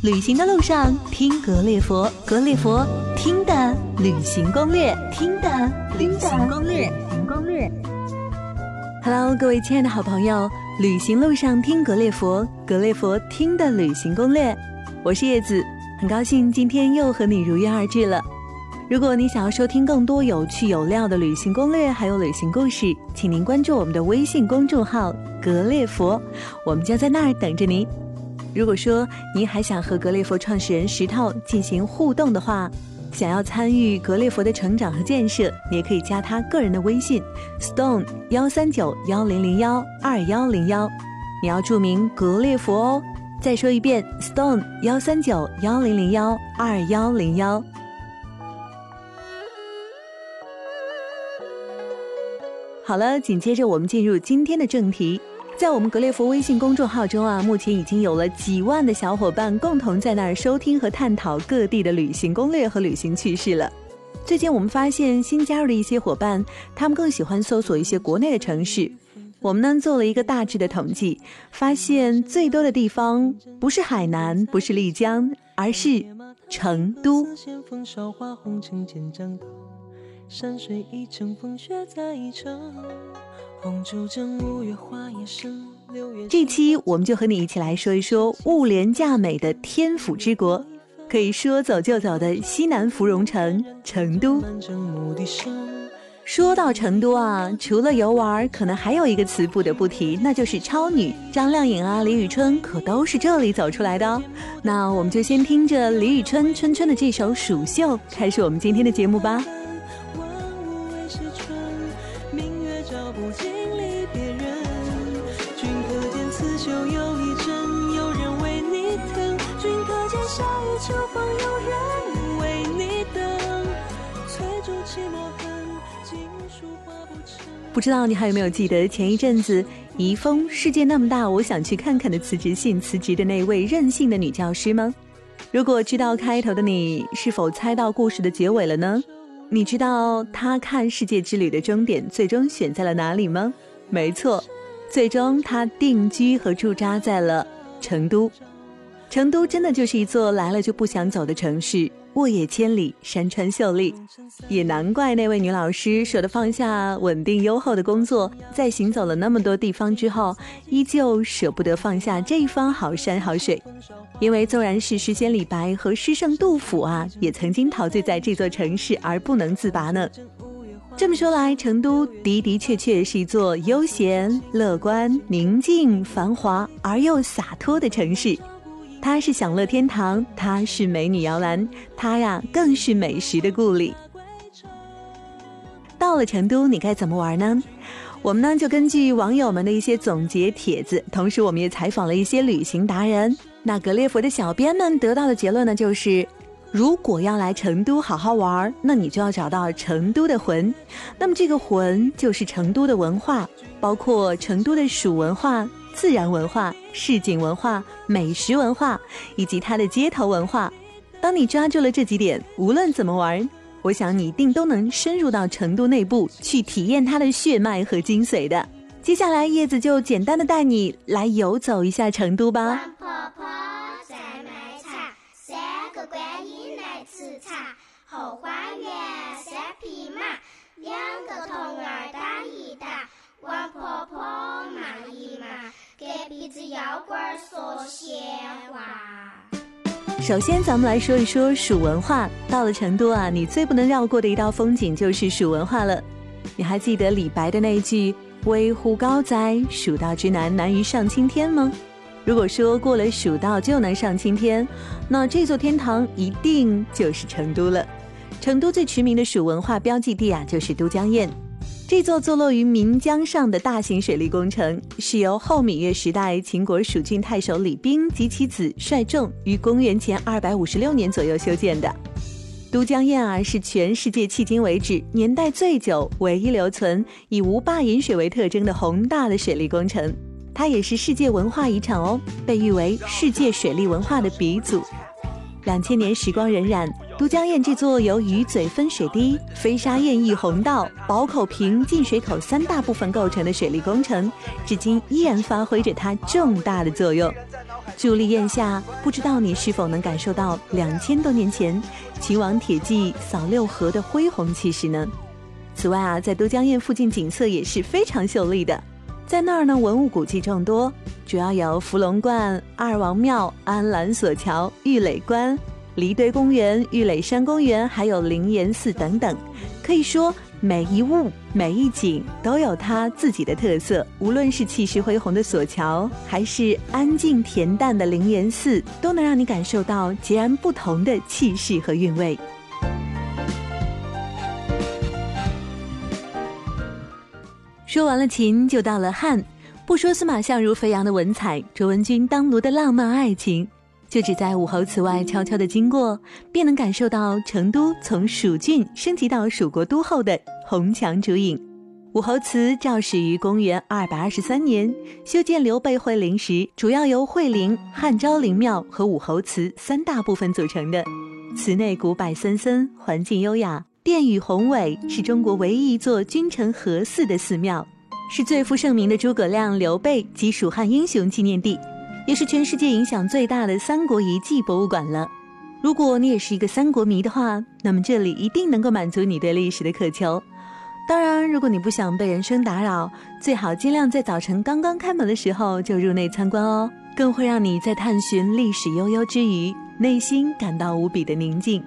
旅行的路上听格列佛，格列佛听的旅行攻略，听的旅行攻略，旅行攻略。Hello，各位亲爱的好朋友，旅行路上听格列佛，格列佛听的旅行攻略。我是叶子，很高兴今天又和你如约而至了。如果你想要收听更多有趣有料的旅行攻略，还有旅行故事，请您关注我们的微信公众号“格列佛”，我们将在那儿等着您。如果说您还想和格列佛创始人石头进行互动的话，想要参与格列佛的成长和建设，你也可以加他个人的微信：stone 幺三九幺零零幺二幺零幺，你要注明格列佛哦。再说一遍：stone 幺三九幺零零幺二幺零幺。好了，紧接着我们进入今天的正题。在我们格列佛微信公众号中啊，目前已经有了几万的小伙伴共同在那儿收听和探讨各地的旅行攻略和旅行趣事了。最近我们发现新加入的一些伙伴，他们更喜欢搜索一些国内的城市。我们呢做了一个大致的统计，发现最多的地方不是海南，不是丽江，而是成都。山水一程，风雪在一程。这期我们就和你一起来说一说物廉价美的天府之国，可以说走就走的西南芙蓉城成都。说到成都啊，除了游玩，可能还有一个词不得不提，那就是超女张靓颖啊、李宇春可都是这里走出来的哦。那我们就先听着李宇春春春的这首《蜀绣》，开始我们今天的节目吧。不知道你还有没有记得前一阵子怡丰世界那么大，我想去看看的辞职信辞职的那位任性的女教师吗？如果知道开头的你，是否猜到故事的结尾了呢？你知道她看世界之旅的终点最终选在了哪里吗？没错，最终她定居和驻扎在了成都。成都真的就是一座来了就不想走的城市。沃野千里，山川秀丽，也难怪那位女老师舍得放下稳定优厚的工作，在行走了那么多地方之后，依旧舍不得放下这一方好山好水。因为纵然是诗仙李白和诗圣杜甫啊，也曾经陶醉在这座城市而不能自拔呢。这么说来，成都的的确确是一座悠闲、乐观、宁静、繁华而又洒脱的城市。它是享乐天堂，它是美女摇篮，它呀更是美食的故里。到了成都，你该怎么玩呢？我们呢就根据网友们的一些总结帖子，同时我们也采访了一些旅行达人。那格列佛的小编们得到的结论呢，就是如果要来成都好好玩，那你就要找到成都的魂。那么这个魂就是成都的文化，包括成都的蜀文化。自然文化、市井文化、美食文化，以及它的街头文化。当你抓住了这几点，无论怎么玩，我想你一定都能深入到成都内部去体验它的血脉和精髓的。接下来，叶子就简单的带你来游走一下成都吧。婆婆在卖茶，三个观音来吃茶，后花园三匹马，两个童儿打一打，王婆婆骂一骂。隔壁子妖怪说闲话。首先，咱们来说一说蜀文化。到了成都啊，你最不能绕过的一道风景就是蜀文化了。你还记得李白的那句“危乎高哉，蜀道之难，难于上青天”吗？如果说过了蜀道就能上青天，那这座天堂一定就是成都了。成都最驰名的蜀文化标记地啊，就是都江堰。这座坐落于岷江上的大型水利工程，是由后芈月时代秦国蜀郡太守李冰及其子率众于公元前二百五十六年左右修建的。都江堰啊，是全世界迄今为止年代最久、唯一留存以无坝引水为特征的宏大的水利工程。它也是世界文化遗产哦，被誉为世界水利文化的鼻祖。两千年时光荏苒，都江堰这座由鱼嘴分水堤、飞沙堰溢洪道、宝口坪进水口三大部分构成的水利工程，至今依然发挥着它重大的作用。伫立堰下，不知道你是否能感受到两千多年前秦王铁骑扫六合的恢宏气势呢？此外啊，在都江堰附近景色也是非常秀丽的，在那儿呢，文物古迹众多，主要有伏龙观、二王庙、安澜索桥、玉垒关、离堆公园、玉垒山公园，还有灵岩寺等等，可以说。每一物、每一景都有它自己的特色。无论是气势恢宏的索桥，还是安静恬淡的灵岩寺，都能让你感受到截然不同的气势和韵味。说完了秦，就到了汉。不说司马相如飞扬的文采，卓文君当奴的浪漫爱情。就只在武侯祠外悄悄地经过，便能感受到成都从蜀郡升级到蜀国都后的红墙烛影。武侯祠肇始于公元二百二十三年，修建刘备会陵时，主要由会陵、汉昭陵庙和武侯祠三大部分组成的。祠内古柏森森，环境优雅，殿宇宏伟，是中国唯一一座君臣合祀的寺庙，是最负盛名的诸葛亮、刘备及蜀汉英雄纪念地。也是全世界影响最大的三国遗迹博物馆了。如果你也是一个三国迷的话，那么这里一定能够满足你对历史的渴求。当然，如果你不想被人声打扰，最好尽量在早晨刚刚开门的时候就入内参观哦，更会让你在探寻历史悠悠之余，内心感到无比的宁静。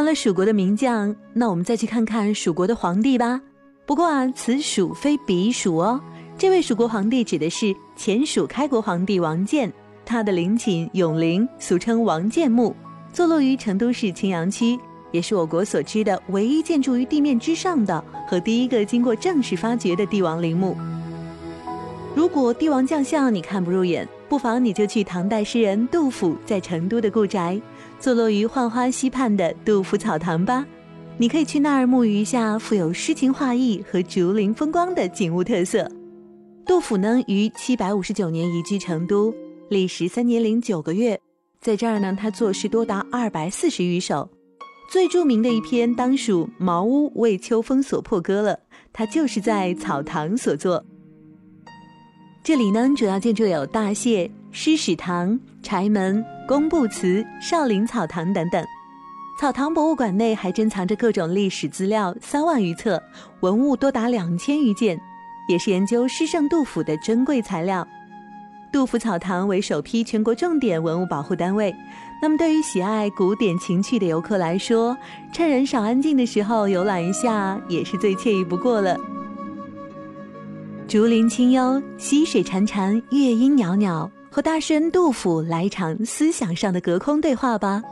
完了蜀国的名将，那我们再去看看蜀国的皇帝吧。不过啊，此蜀非彼蜀哦。这位蜀国皇帝指的是前蜀开国皇帝王建，他的陵寝永陵，俗称王建墓，坐落于成都市青羊区，也是我国所知的唯一建筑于地面之上的和第一个经过正式发掘的帝王陵墓。如果帝王将相你看不入眼，不妨你就去唐代诗人杜甫在成都的故宅。坐落于浣花溪畔的杜甫草堂吧，你可以去那儿沐浴一下富有诗情画意和竹林风光的景物特色。杜甫呢，于七百五十九年移居成都，历时三年零九个月，在这儿呢，他作诗多达二百四十余首，最著名的一篇当属《茅屋为秋风所破歌》了，他就是在草堂所作。这里呢，主要建筑有大榭、诗史堂、柴门。工部祠、少林草堂等等，草堂博物馆内还珍藏着各种历史资料三万余册，文物多达两千余件，也是研究诗圣杜甫的珍贵材料。杜甫草堂为首批全国重点文物保护单位，那么对于喜爱古典情趣的游客来说，趁人少安静的时候游览一下，也是最惬意不过了。竹林清幽，溪水潺潺，月音袅袅。和大诗人杜甫来一场思想上的隔空对话吧。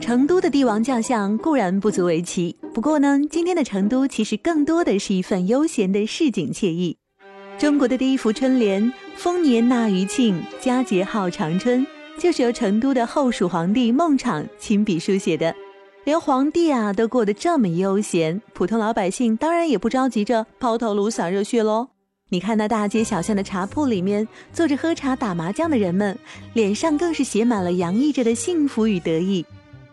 成都的帝王将相固然不足为奇，不过呢，今天的成都其实更多的是一份悠闲的市井惬意。中国的第一幅春联“丰年纳余庆，佳节号长春”，就是由成都的后蜀皇帝孟昶亲笔书写的。连皇帝啊都过得这么悠闲，普通老百姓当然也不着急着抛头颅洒热血喽。你看那大街小巷的茶铺里面，坐着喝茶打麻将的人们，脸上更是写满了洋溢着的幸福与得意。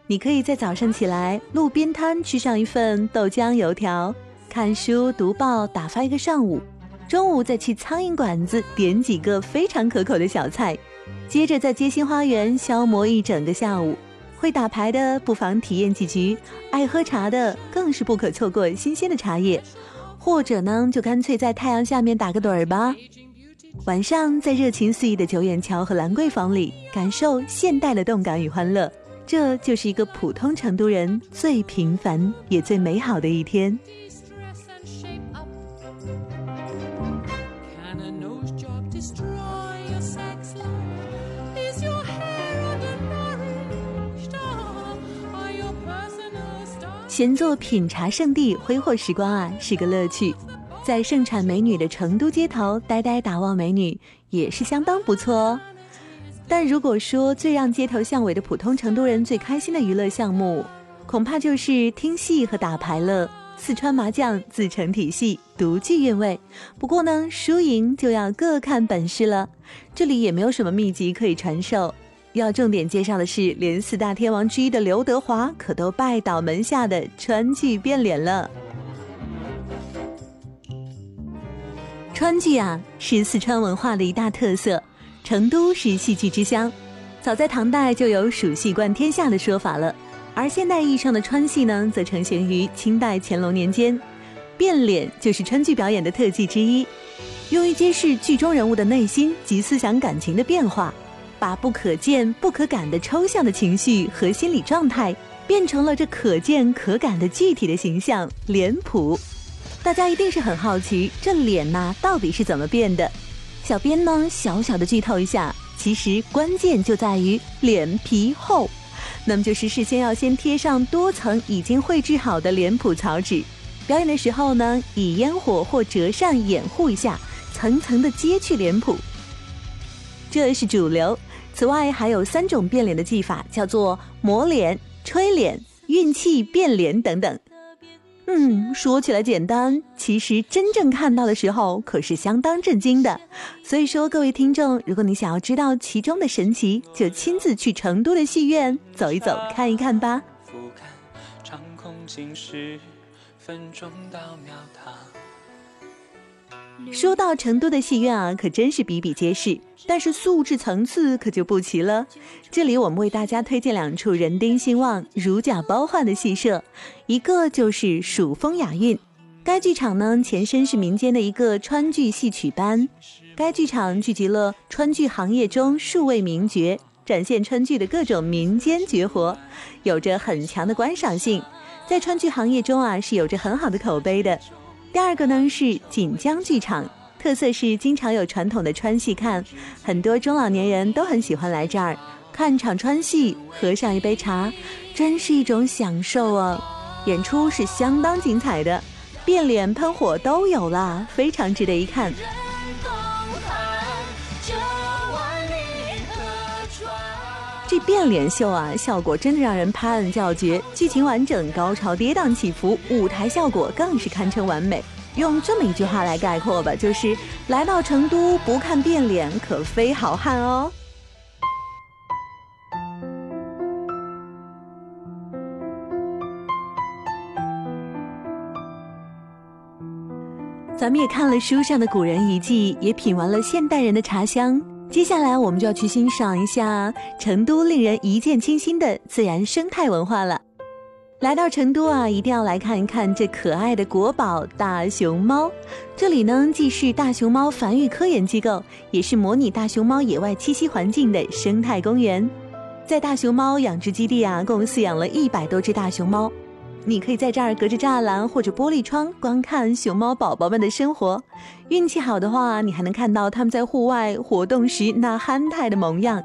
你可以在早上起来路边摊吃上一份豆浆油条，看书读报打发一个上午，中午再去苍蝇馆子点几个非常可口的小菜，接着在街心花园消磨一整个下午。会打牌的不妨体验几局，爱喝茶的更是不可错过新鲜的茶叶，或者呢，就干脆在太阳下面打个盹儿吧。晚上在热情四溢的九眼桥和兰桂坊里，感受现代的动感与欢乐，这就是一个普通成都人最平凡也最美好的一天。闲坐品茶圣地，挥霍时光啊，是个乐趣。在盛产美女的成都街头呆呆打望美女，也是相当不错哦。但如果说最让街头巷尾的普通成都人最开心的娱乐项目，恐怕就是听戏和打牌了。四川麻将自成体系，独具韵味。不过呢，输赢就要各看本事了。这里也没有什么秘籍可以传授。要重点介绍的是，连四大天王之一的刘德华可都拜倒门下的川剧变脸了。川剧啊，是四川文化的一大特色。成都是戏剧之乡，早在唐代就有蜀戏冠天下的说法了。而现代意义上的川戏呢，则成型于清代乾隆年间。变脸就是川剧表演的特技之一，用于揭示剧中人物的内心及思想感情的变化。把不可见、不可感的抽象的情绪和心理状态，变成了这可见可感的具体的形象脸谱。大家一定是很好奇，这脸呐到底是怎么变的？小编呢小小的剧透一下，其实关键就在于脸皮厚。那么就是事先要先贴上多层已经绘制好的脸谱草纸，表演的时候呢，以烟火或折扇掩护一下，层层的揭去脸谱。这是主流。此外，还有三种变脸的技法，叫做磨脸、吹脸、运气变脸等等。嗯，说起来简单，其实真正看到的时候可是相当震惊的。所以说，各位听众，如果你想要知道其中的神奇，就亲自去成都的戏院走一走，看一看吧。俯瞰长空，分钟到秒堂说到成都的戏院啊，可真是比比皆是，但是素质层次可就不齐了。这里我们为大家推荐两处人丁兴旺、如假包换的戏社，一个就是蜀风雅韵。该剧场呢，前身是民间的一个川剧戏曲班。该剧场聚集了川剧行业中数位名角，展现川剧的各种民间绝活，有着很强的观赏性，在川剧行业中啊，是有着很好的口碑的。第二个呢是锦江剧场，特色是经常有传统的川戏看，很多中老年人都很喜欢来这儿看场川戏，喝上一杯茶，真是一种享受哦！演出是相当精彩的，变脸喷火都有啦，非常值得一看。这变脸秀啊，效果真的让人拍案叫绝，剧情完整，高潮跌宕起伏，舞台效果更是堪称完美。用这么一句话来概括吧，就是来到成都不看变脸，可非好汉哦。咱们也看了书上的古人遗迹，也品完了现代人的茶香。接下来，我们就要去欣赏一下成都令人一见倾心的自然生态文化了。来到成都啊，一定要来看一看这可爱的国宝大熊猫。这里呢，既是大熊猫繁育科研机构，也是模拟大熊猫野外栖息环境的生态公园。在大熊猫养殖基地啊，共饲养了一百多只大熊猫。你可以在这儿隔着栅栏或者玻璃窗观看熊猫宝宝们的生活。运气好的话，你还能看到它们在户外活动时那憨态的模样。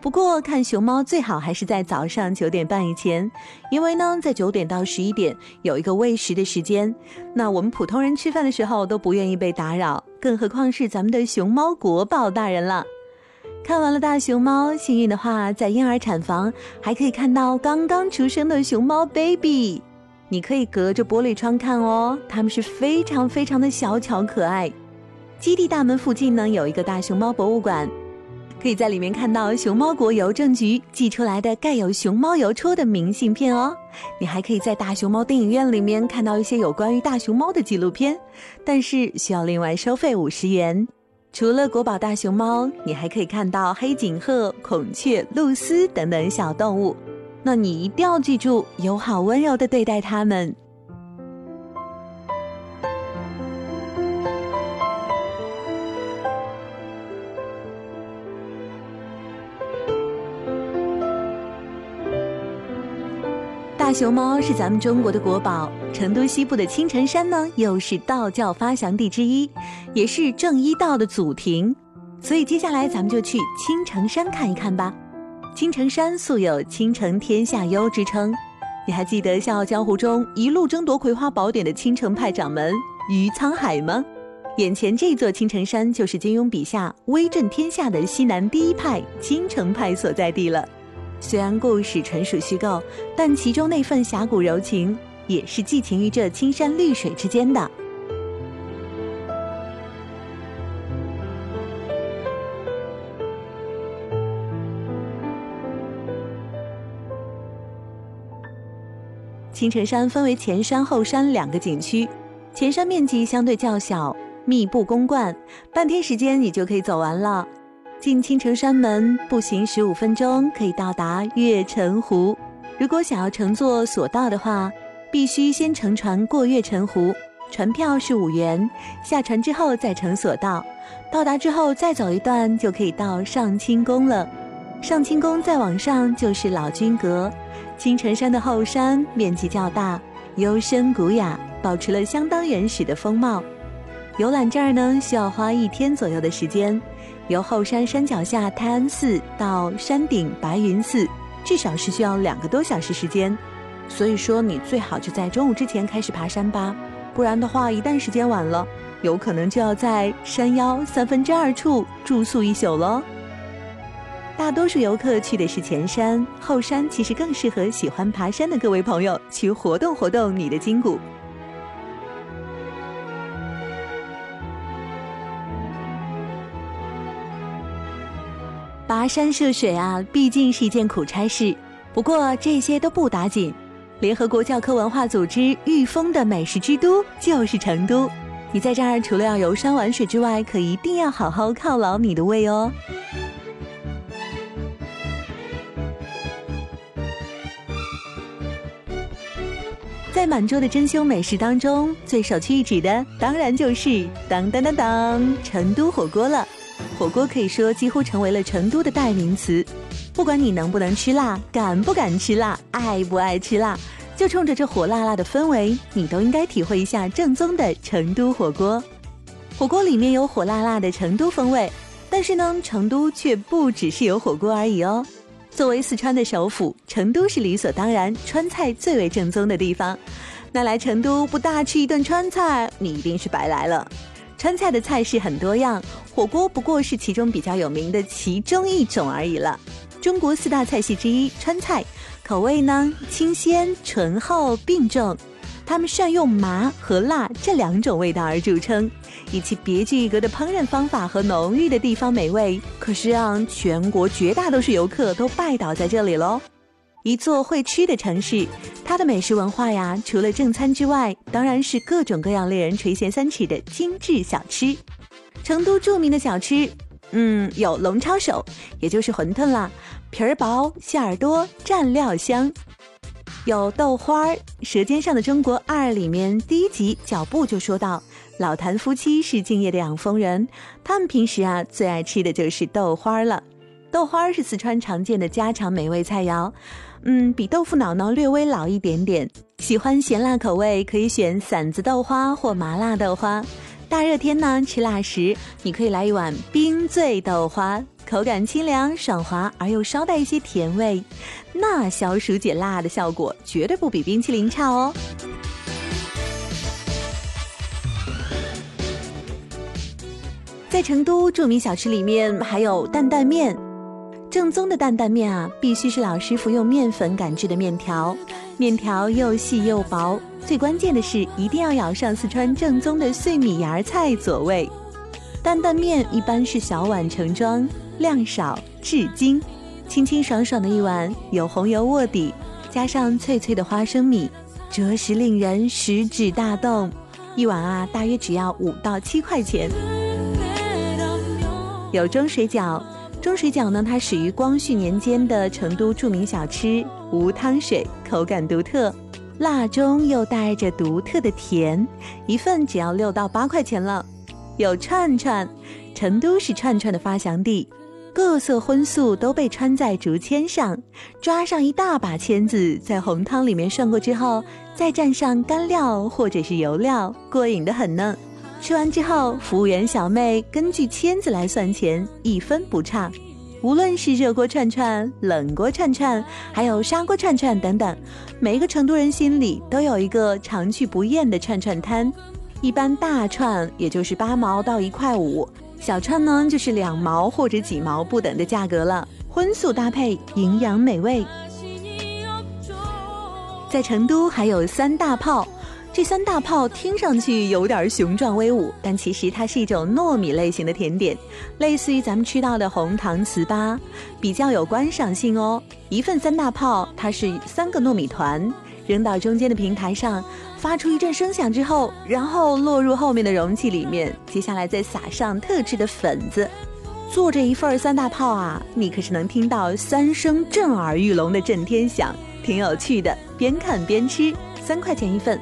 不过，看熊猫最好还是在早上九点半以前，因为呢，在九点到十一点有一个喂食的时间。那我们普通人吃饭的时候都不愿意被打扰，更何况是咱们的熊猫国宝大人了。看完了大熊猫，幸运的话，在婴儿产房还可以看到刚刚出生的熊猫 baby。你可以隔着玻璃窗看哦，它们是非常非常的小巧可爱。基地大门附近呢有一个大熊猫博物馆，可以在里面看到熊猫国邮政局寄出来的盖有熊猫邮戳的明信片哦。你还可以在大熊猫电影院里面看到一些有关于大熊猫的纪录片，但是需要另外收费五十元。除了国宝大熊猫，你还可以看到黑颈鹤、孔雀、鹭鸶等等小动物。那你一定要记住，友好温柔的对待他们。大熊猫是咱们中国的国宝，成都西部的青城山呢，又是道教发祥地之一，也是正一道的祖庭，所以接下来咱们就去青城山看一看吧。青城山素有“青城天下幽”之称，你还记得《笑傲江湖》中一路争夺葵花宝典的青城派掌门于沧海吗？眼前这座青城山就是金庸笔下威震天下的西南第一派青城派所在地了。虽然故事纯属虚构，但其中那份侠骨柔情也是寄情于这青山绿水之间的。青城山分为前山后山两个景区，前山面积相对较小，密布公馆，半天时间你就可以走完了。进青城山门步行十五分钟可以到达月城湖。如果想要乘坐索道的话，必须先乘船过月城湖，船票是五元。下船之后再乘索道，到达之后再走一段就可以到上清宫了。上清宫再往上就是老君阁。青城山的后山面积较大，幽深古雅，保持了相当原始的风貌。游览这儿呢，需要花一天左右的时间。由后山山脚下泰安寺到山顶白云寺，至少是需要两个多小时时间。所以说，你最好就在中午之前开始爬山吧，不然的话，一旦时间晚了，有可能就要在山腰三分之二处住宿一宿喽。大多数游客去的是前山，后山其实更适合喜欢爬山的各位朋友去活动活动你的筋骨。跋山涉水啊，毕竟是一件苦差事。不过这些都不打紧，联合国教科文化组织御风的美食之都就是成都。你在这儿除了要游山玩水之外，可一定要好好犒劳你的胃哦。在满桌的珍馐美食当中，最首屈一指的当然就是当当当当成都火锅了。火锅可以说几乎成为了成都的代名词，不管你能不能吃辣，敢不敢吃辣，爱不爱吃辣，就冲着这火辣辣的氛围，你都应该体会一下正宗的成都火锅。火锅里面有火辣辣的成都风味，但是呢，成都却不只是有火锅而已哦。作为四川的首府，成都是理所当然川菜最为正宗的地方。那来成都不大吃一顿川菜，你一定是白来了。川菜的菜式很多样，火锅不过是其中比较有名的其中一种而已了。中国四大菜系之一，川菜口味呢清鲜醇厚并重，他们善用麻和辣这两种味道而著称，以其别具一格的烹饪方法和浓郁的地方美味，可是让全国绝大多数游客都拜倒在这里喽。一座会吃的城市，它的美食文化呀，除了正餐之外，当然是各种各样令人垂涎三尺的精致小吃。成都著名的小吃，嗯，有龙抄手，也就是馄饨啦，皮儿薄，馅儿多，蘸料香；有豆花儿，《舌尖上的中国二》里面第一集脚步就说到，老谭夫妻是敬业的养蜂人，他们平时啊最爱吃的就是豆花了。豆花是四川常见的家常美味菜肴。嗯，比豆腐脑呢略微老一点点。喜欢咸辣口味，可以选馓子豆花或麻辣豆花。大热天呢，吃辣时你可以来一碗冰醉豆花，口感清凉爽滑而又稍带一些甜味，那消暑解辣的效果绝对不比冰淇淋差哦。在成都著名小吃里面还有担担面。正宗的担担面啊，必须是老师傅用面粉擀制的面条，面条又细又薄。最关键的是，一定要舀上四川正宗的碎米芽菜佐味。担担面一般是小碗盛装，量少质精，清清爽爽的一碗，有红油卧底，加上脆脆的花生米，着实令人食指大动。一碗啊，大约只要五到七块钱。有蒸水饺。钟水饺呢，它始于光绪年间的成都著名小吃，无汤水，口感独特，辣中又带着独特的甜，一份只要六到八块钱了。有串串，成都是串串的发祥地，各色荤素都被穿在竹签上，抓上一大把签子，在红汤里面涮过之后，再蘸上干料或者是油料，过瘾的很呢。吃完之后，服务员小妹根据签子来算钱，一分不差。无论是热锅串串、冷锅串串，还有砂锅串串等等，每一个成都人心里都有一个常去不厌的串串摊。一般大串也就是八毛到一块五，小串呢就是两毛或者几毛不等的价格了。荤素搭配，营养美味。在成都还有三大炮。这三大炮听上去有点雄壮威武，但其实它是一种糯米类型的甜点，类似于咱们吃到的红糖糍粑，比较有观赏性哦。一份三大炮，它是三个糯米团，扔到中间的平台上，发出一阵声响之后，然后落入后面的容器里面，接下来再撒上特制的粉子。做这一份三大炮啊，你可是能听到三声震耳欲聋的震天响，挺有趣的。边看边吃，三块钱一份。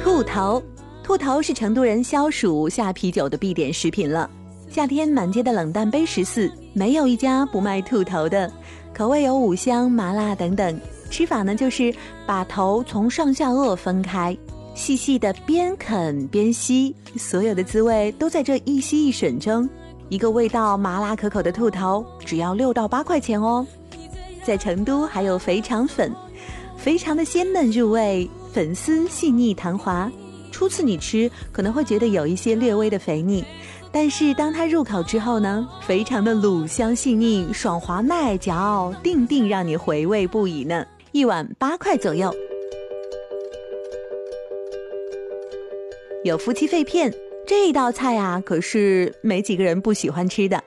兔头，兔头是成都人消暑下啤酒的必点食品了。夏天满街的冷淡杯十四，没有一家不卖兔头的。口味有五香、麻辣等等。吃法呢，就是把头从上下颚分开，细细的边啃边吸，所有的滋味都在这一吸一吮中。一个味道麻辣可口的兔头，只要六到八块钱哦。在成都还有肥肠粉，肥肠的鲜嫩入味。粉丝细腻弹滑，初次你吃可能会觉得有一些略微的肥腻，但是当它入口之后呢，肥肠的卤香细腻、爽滑耐嚼，定定让你回味不已呢。一碗八块左右。有夫妻肺片这道菜啊，可是没几个人不喜欢吃的。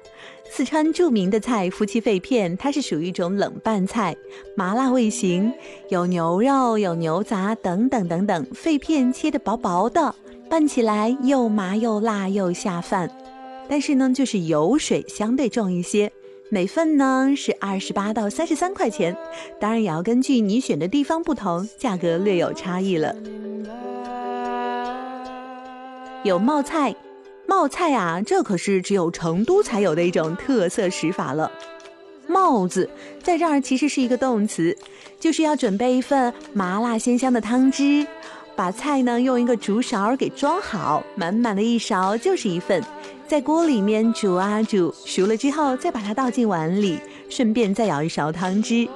四川著名的菜夫妻肺片，它是属于一种冷拌菜，麻辣味型，有牛肉、有牛杂等等等等，肺片切的薄薄的，拌起来又麻又辣又下饭。但是呢，就是油水相对重一些，每份呢是二十八到三十三块钱，当然也要根据你选的地方不同，价格略有差异了。有冒菜。冒菜啊，这可是只有成都才有的一种特色食法了。冒字在这儿其实是一个动词，就是要准备一份麻辣鲜香的汤汁，把菜呢用一个竹勺给装好，满满的一勺就是一份，在锅里面煮啊煮，熟了之后再把它倒进碗里，顺便再舀一勺汤汁。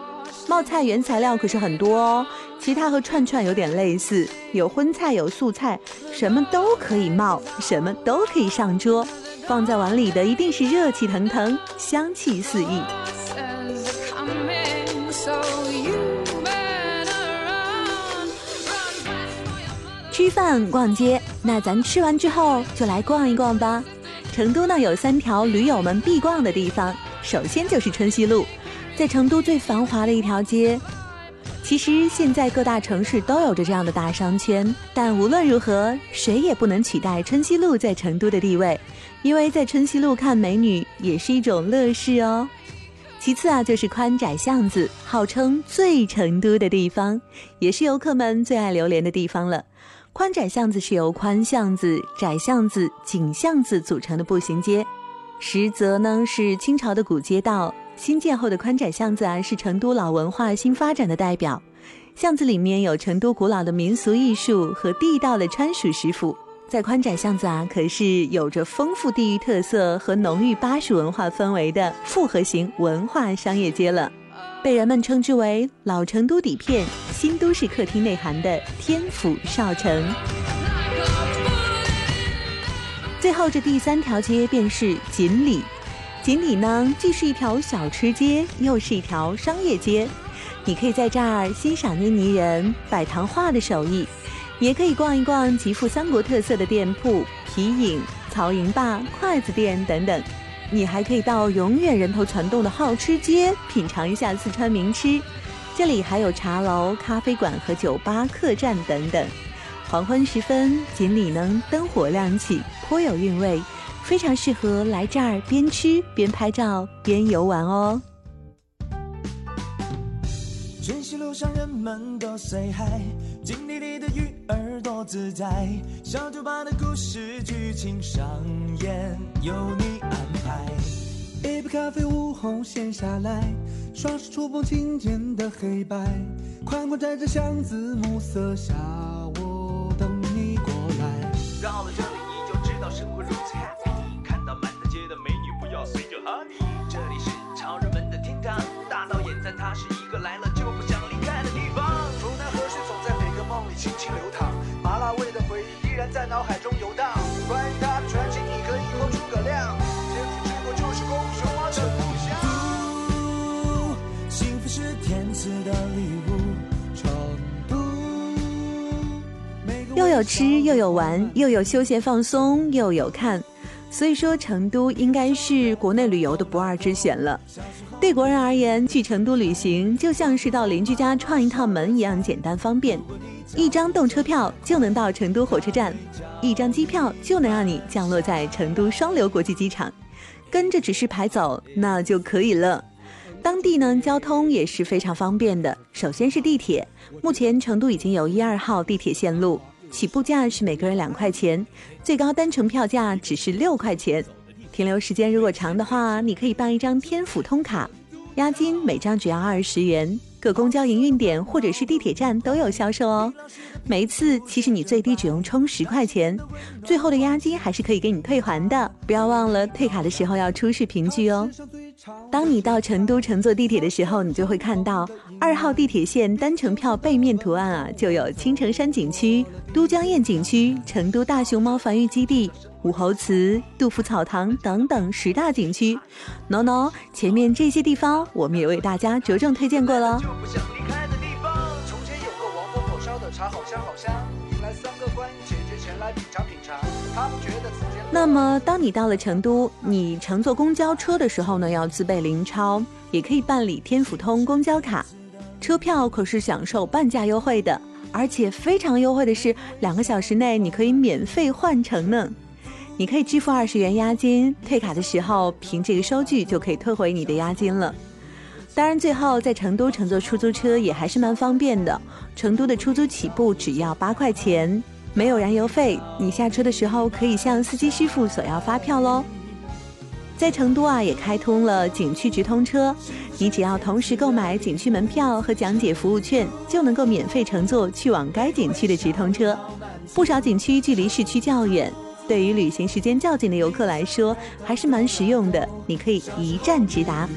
冒菜原材料可是很多哦，其他和串串有点类似，有荤菜有素菜，什么都可以冒，什么都可以上桌。放在碗里的一定是热气腾腾，香气四溢。吃饭逛街，那咱吃完之后就来逛一逛吧。成都呢有三条驴友们必逛的地方，首先就是春熙路。在成都最繁华的一条街，其实现在各大城市都有着这样的大商圈，但无论如何，谁也不能取代春熙路在成都的地位，因为在春熙路看美女也是一种乐事哦。其次啊，就是宽窄巷子，号称最成都的地方，也是游客们最爱流连的地方了。宽窄巷子是由宽巷子、窄巷子、井巷子组成的步行街，实则呢是清朝的古街道。新建后的宽窄巷子啊，是成都老文化新发展的代表。巷子里面有成都古老的民俗艺术和地道的川蜀食府。在宽窄巷子啊，可是有着丰富地域特色和浓郁巴蜀文化氛围的复合型文化商业街了，被人们称之为“老成都底片，新都市客厅内涵”的天府少城。最后这第三条街便是锦里。锦里呢，既是一条小吃街，又是一条商业街。你可以在这儿欣赏捏泥人、摆糖画的手艺，也可以逛一逛极富三国特色的店铺，皮影、曹营坝、筷子店等等。你还可以到永远人头攒动的好吃街，品尝一下四川名吃。这里还有茶楼、咖啡馆和酒吧、客栈等等。黄昏时分，锦里呢灯火亮起，颇有韵味。非常适合来这儿边吃边拍照边游玩哦。春熙路上人们都 say hi，锦里里的鱼儿多自在，小酒吧的故事剧情上演由你安排。一杯咖啡午后闲下来，双手触碰琴键的黑白，宽宽窄窄巷子暮色下，我等你过来。到了这里你就知道生活如此 happy。这里是潮人们的天堂，大道演赞，它是一个来了就不想离开的地方。湖南河水总在每个梦里轻轻流淌，麻辣味的回忆依然在脑海中游荡。又有吃又有玩，又有休闲放松，又有看。所以说，成都应该是国内旅游的不二之选了。对国人而言，去成都旅行就像是到邻居家串一趟门一样简单方便。一张动车票就能到成都火车站，一张机票就能让你降落在成都双流国际机场，跟着指示牌走那就可以了。当地呢，交通也是非常方便的。首先是地铁，目前成都已经有一二号地铁线路。起步价是每个人两块钱，最高单程票价只是六块钱。停留时间如果长的话，你可以办一张天府通卡，押金每张只要二十元。各公交营运点或者是地铁站都有销售哦。每一次其实你最低只用充十块钱，最后的押金还是可以给你退还的。不要忘了退卡的时候要出示凭据哦。当你到成都乘坐地铁的时候，你就会看到二号地铁线单程票背面图案啊，就有青城山景区、都江堰景区、成都大熊猫繁育基地。武侯祠、杜甫草堂等等十大景区，no no，前面这些地方我们也为大家着重推荐过了。那么，当你到了成都，你乘坐公交车的时候呢，要自备零钞，也可以办理天府通公交卡，车票可是享受半价优惠的，而且非常优惠的是，两个小时内你可以免费换乘呢。你可以支付二十元押金，退卡的时候凭这个收据就可以退回你的押金了。当然，最后在成都乘坐出租车也还是蛮方便的。成都的出租起步只要八块钱，没有燃油费。你下车的时候可以向司机师傅索要发票喽。在成都啊，也开通了景区直通车，你只要同时购买景区门票和讲解服务券，就能够免费乘坐去往该景区的直通车。不少景区距离市区较远。对于旅行时间较紧的游客来说，还是蛮实用的。你可以一站直达。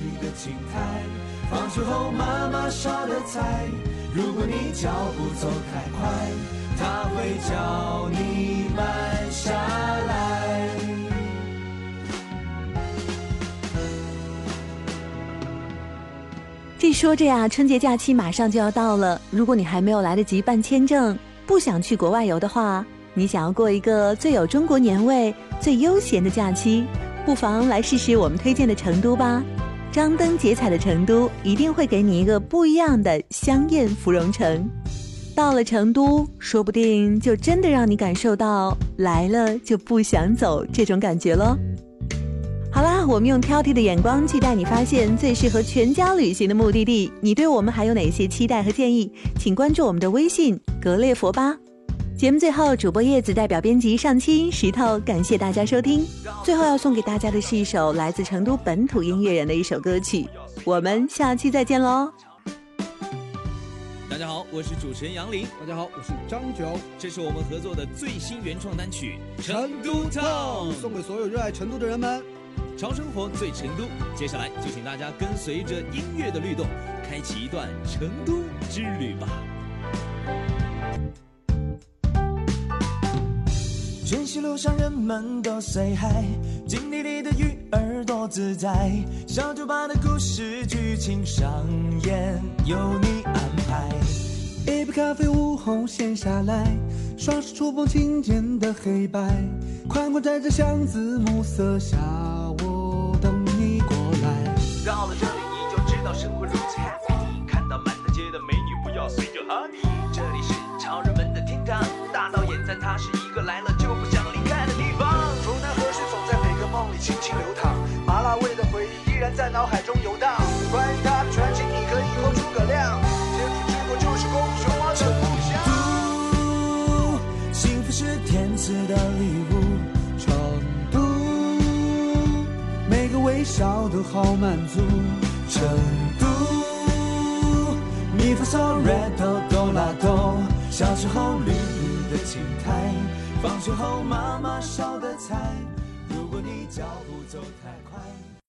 这说着呀，春节假期马上就要到了。如果你还没有来得及办签证，不想去国外游的话，你想要过一个最有中国年味、最悠闲的假期，不妨来试试我们推荐的成都吧。张灯结彩的成都一定会给你一个不一样的香艳芙蓉城。到了成都，说不定就真的让你感受到来了就不想走这种感觉喽。好啦，我们用挑剔的眼光去带你发现最适合全家旅行的目的地。你对我们还有哪些期待和建议？请关注我们的微信“格列佛”吧。节目最后，主播叶子代表编辑上清石头，感谢大家收听。最后要送给大家的是一首来自成都本土音乐人的一首歌曲，我们下期再见喽！大家好，我是主持人杨林。大家好，我是张九。这是我们合作的最新原创单曲《成都 Town》，送给所有热爱成都的人们。潮生活最成都，接下来就请大家跟随着音乐的律动，开启一段成都之旅吧。春熙路上人们都 say hi，金地里的鱼儿多自在，小酒吧的故事剧情上演由你安排。一杯咖啡，午后闲下来，双手触碰琴键的黑白，宽宽窄窄巷子，暮色下，在脑海中游荡，关于他的传奇，你可以口出个量。天府之国就是公熊猫的故乡。成都，幸福是天赐的礼物。成都，每个微笑都好满足。成都，咪发嗦来哆哆啦哆。小时候绿绿的青苔，放学后妈妈烧的菜。如果你脚步走太快。